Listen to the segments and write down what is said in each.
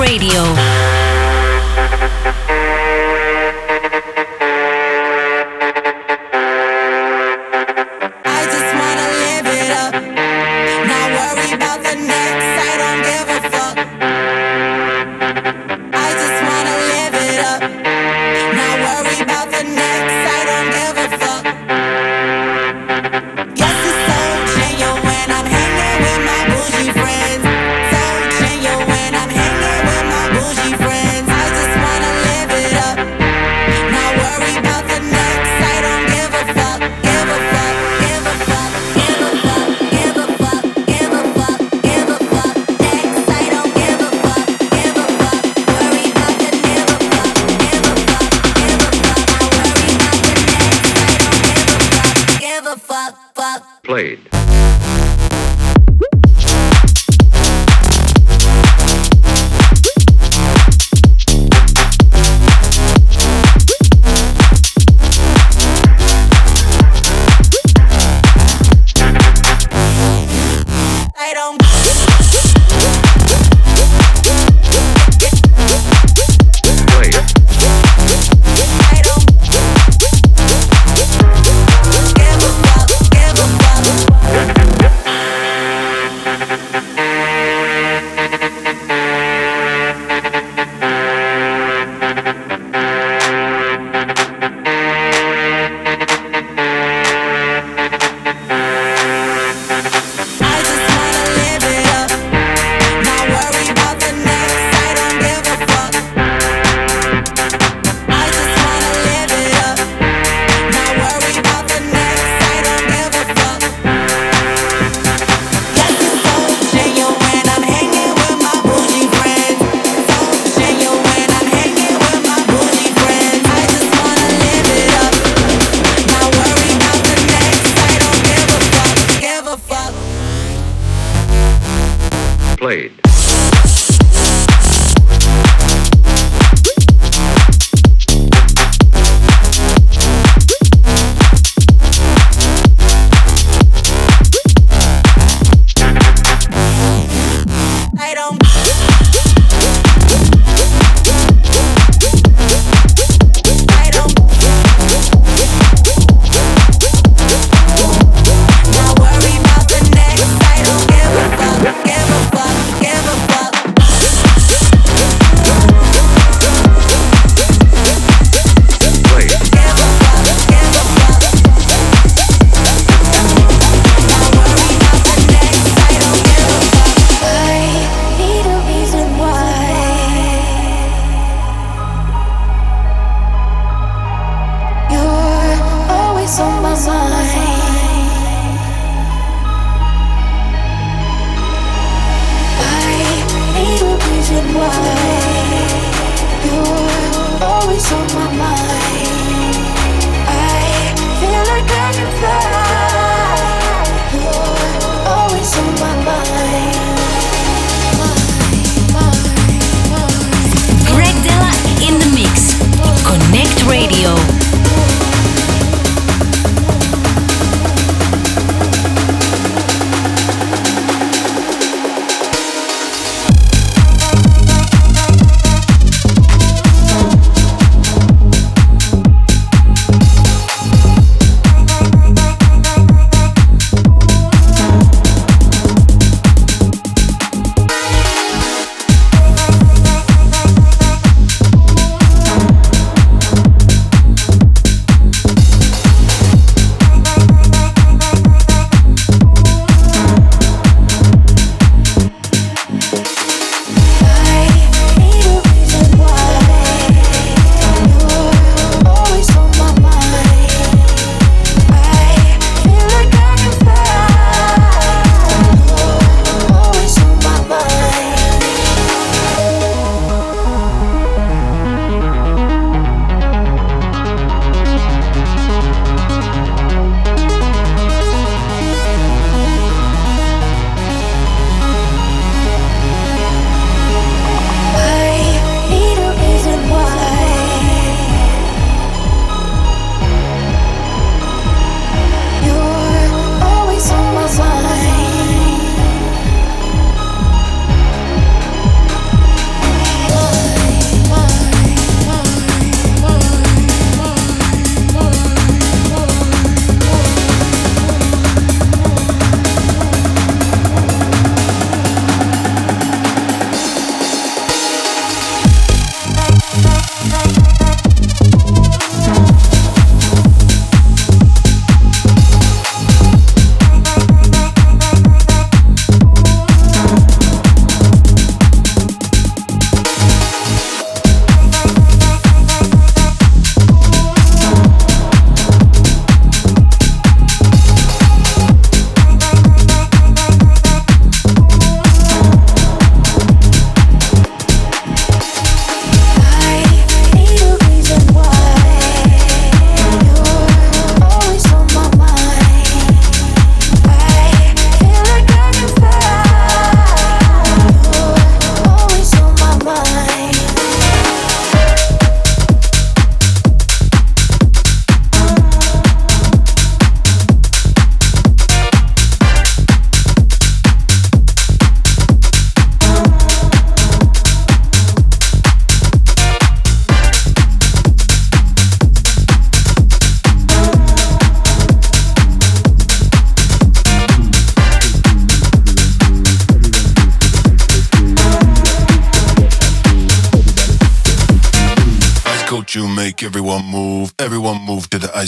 Radio.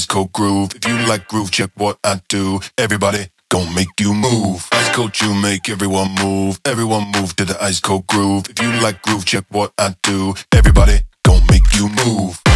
Ice cold groove. If you like groove, check what I do. Everybody gon' make you move. Ice cold, you make everyone move. Everyone move to the ice cold groove. If you like groove, check what I do. Everybody gon' make you move.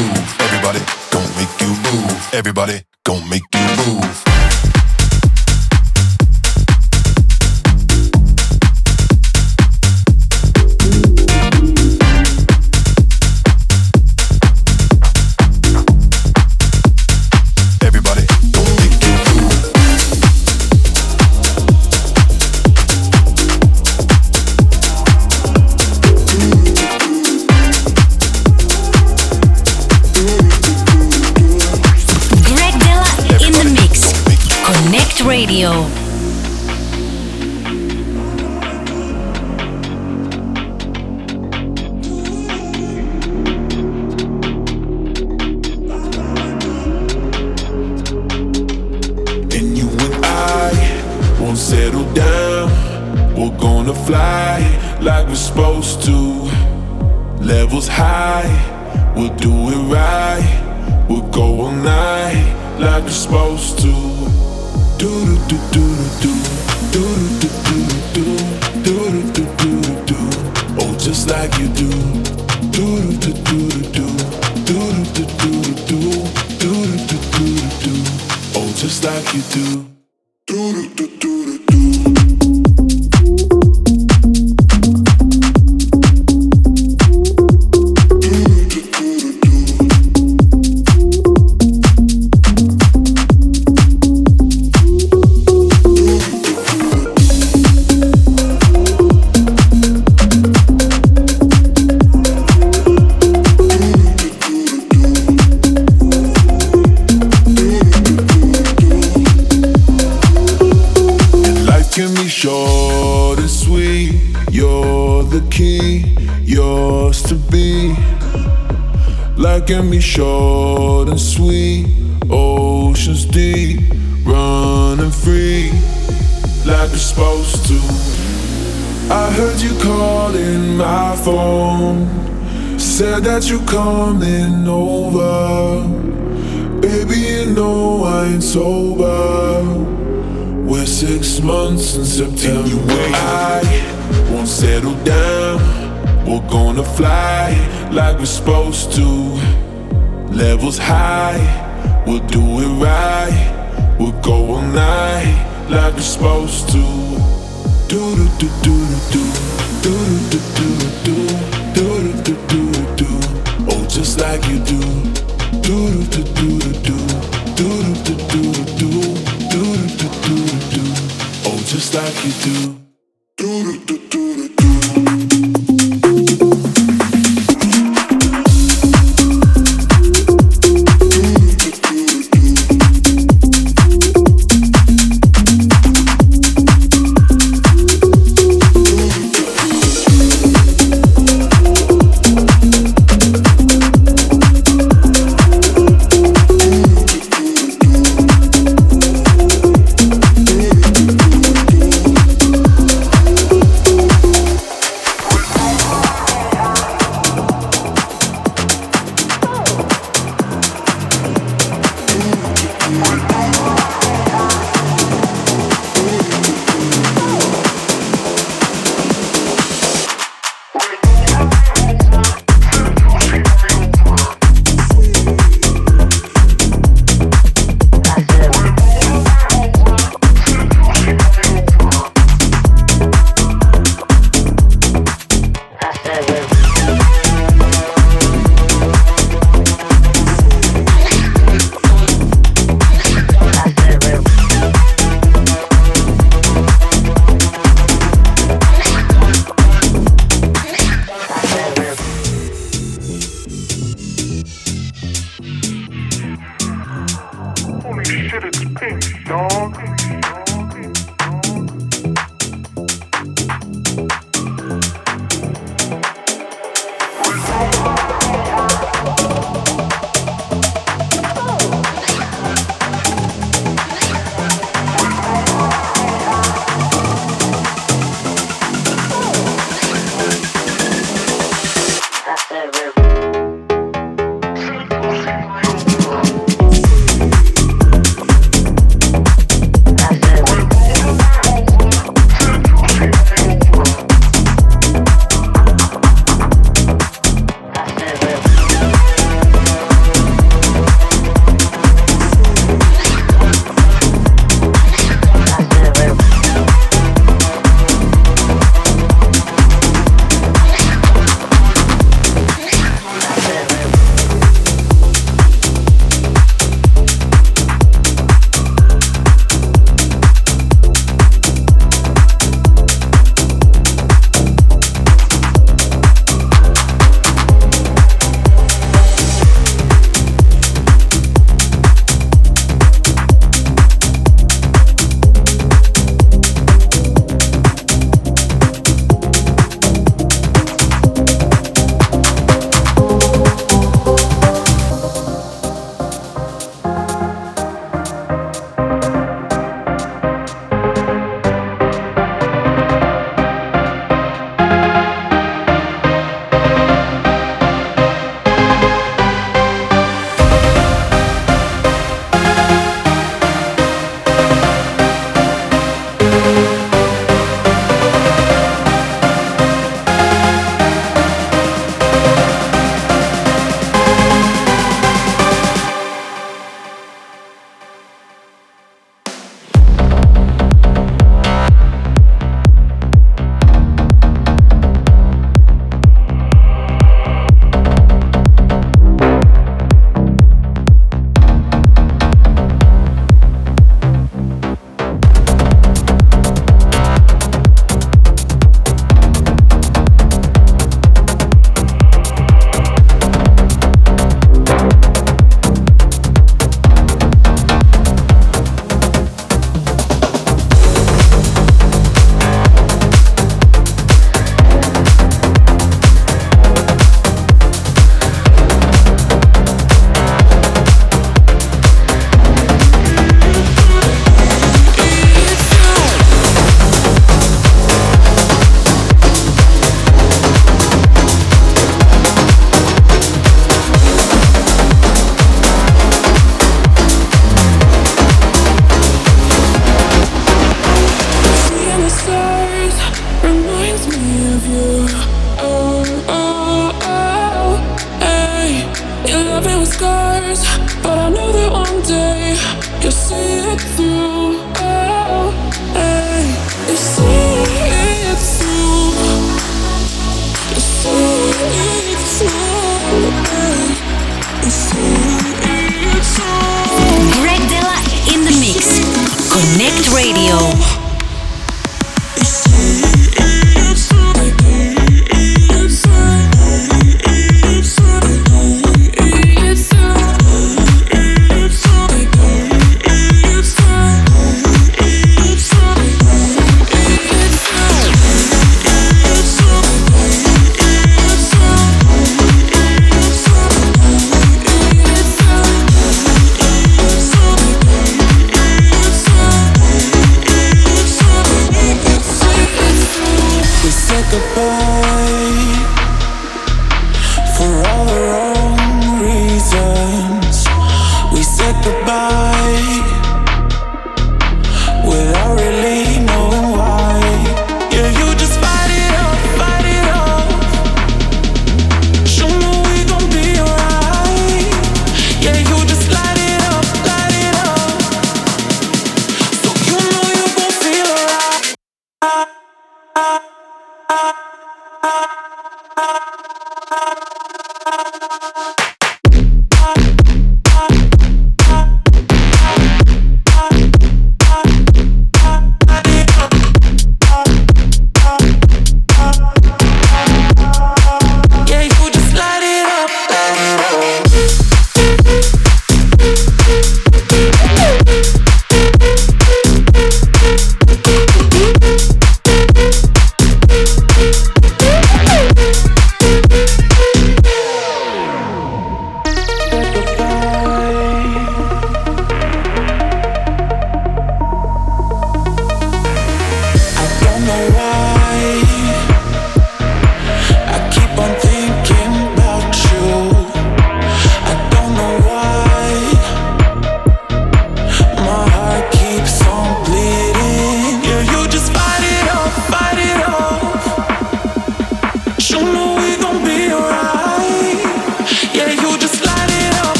Move. Everybody gon' make you move. Everybody gon' make you move. Radio. Deep, running free, like we're supposed to. I heard you calling my phone. Said that you coming over. Baby, you know I ain't sober. We're six months in September. You and I won't settle down. We're gonna fly like we're supposed to. Levels high, we'll do it right. We'll go all night like we're supposed to. Do do do do do do do do do do do do do do. Oh, just like you do. Do do do do do do do do do do do do do do. Oh, just like you do. Do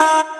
Música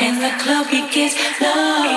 in the club, we get lost.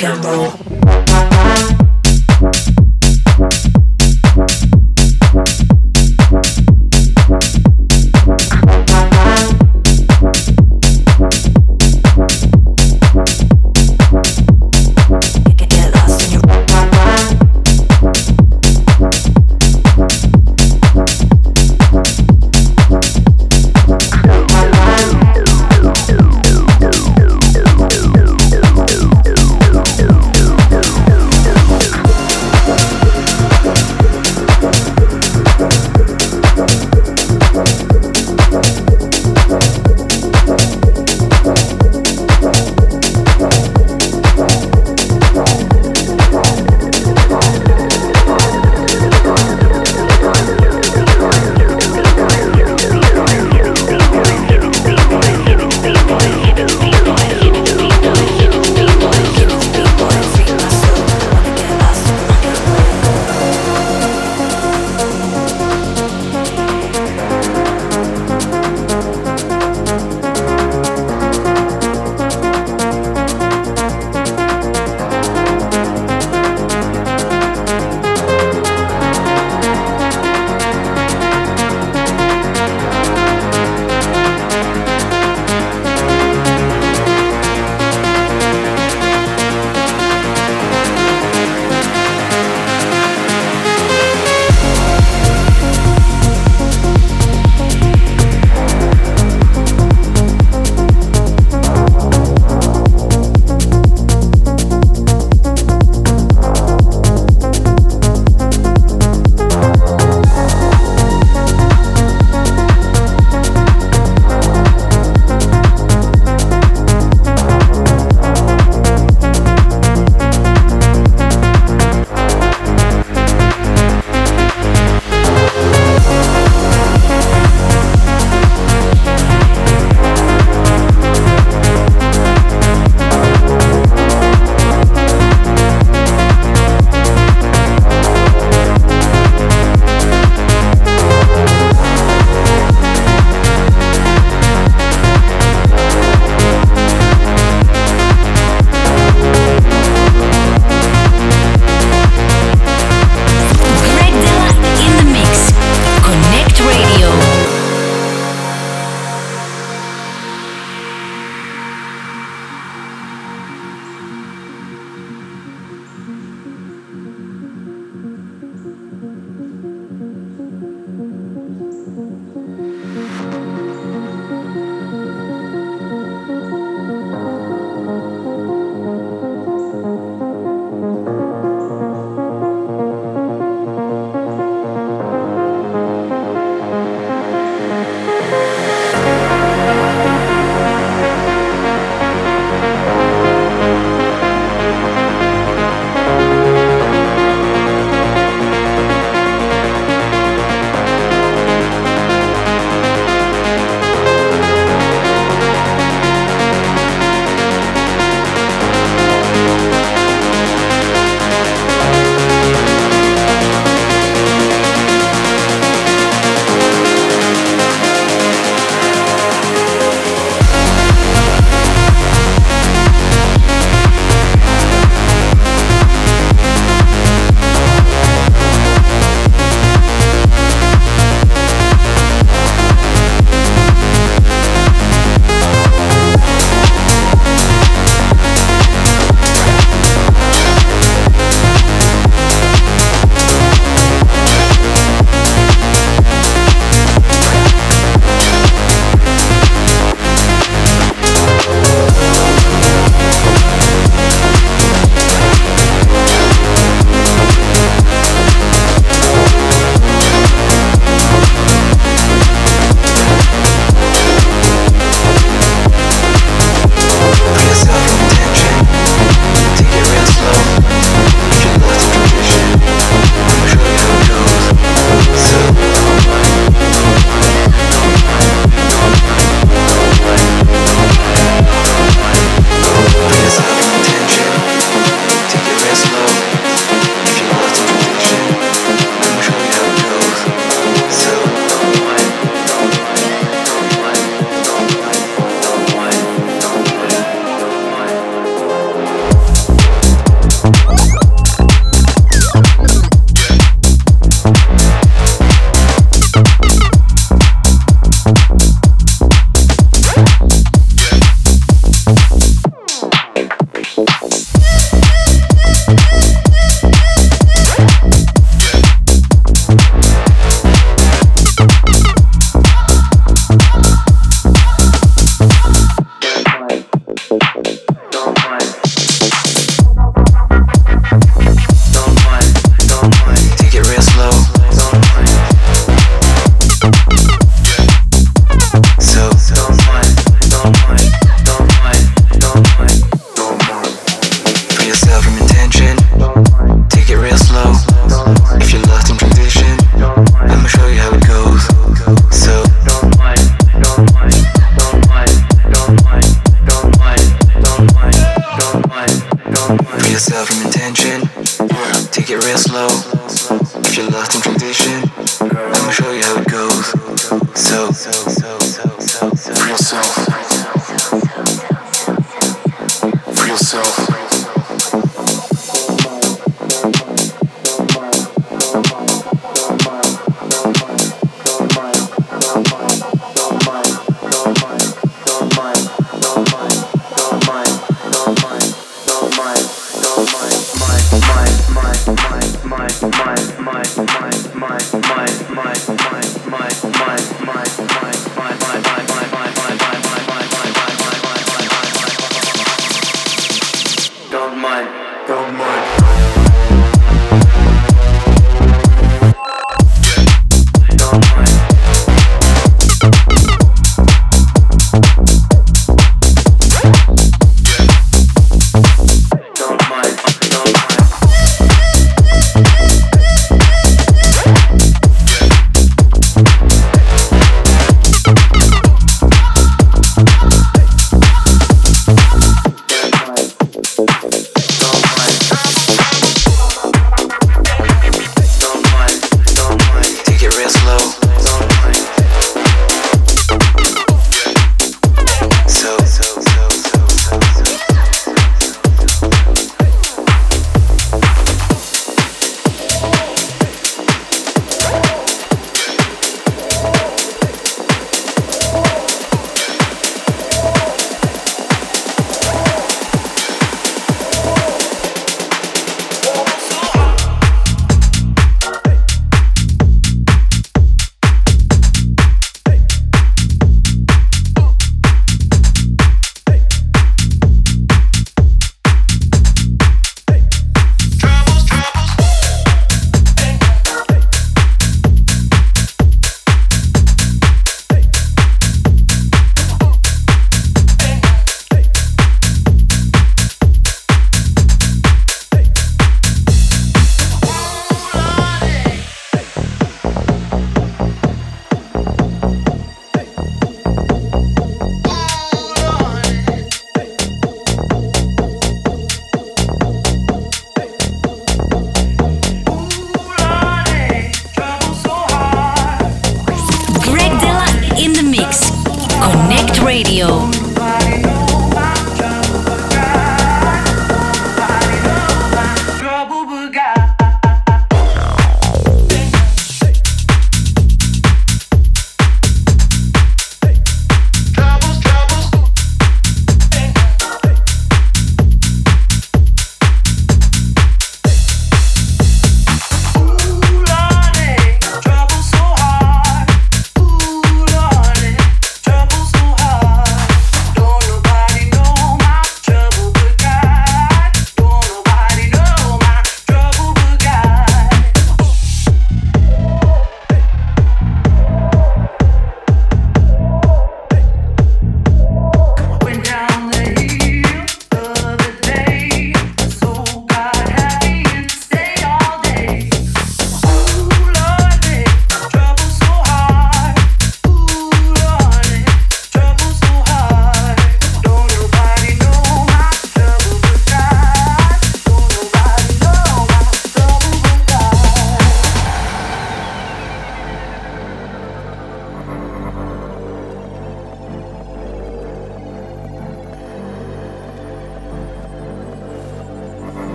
Rock and roll.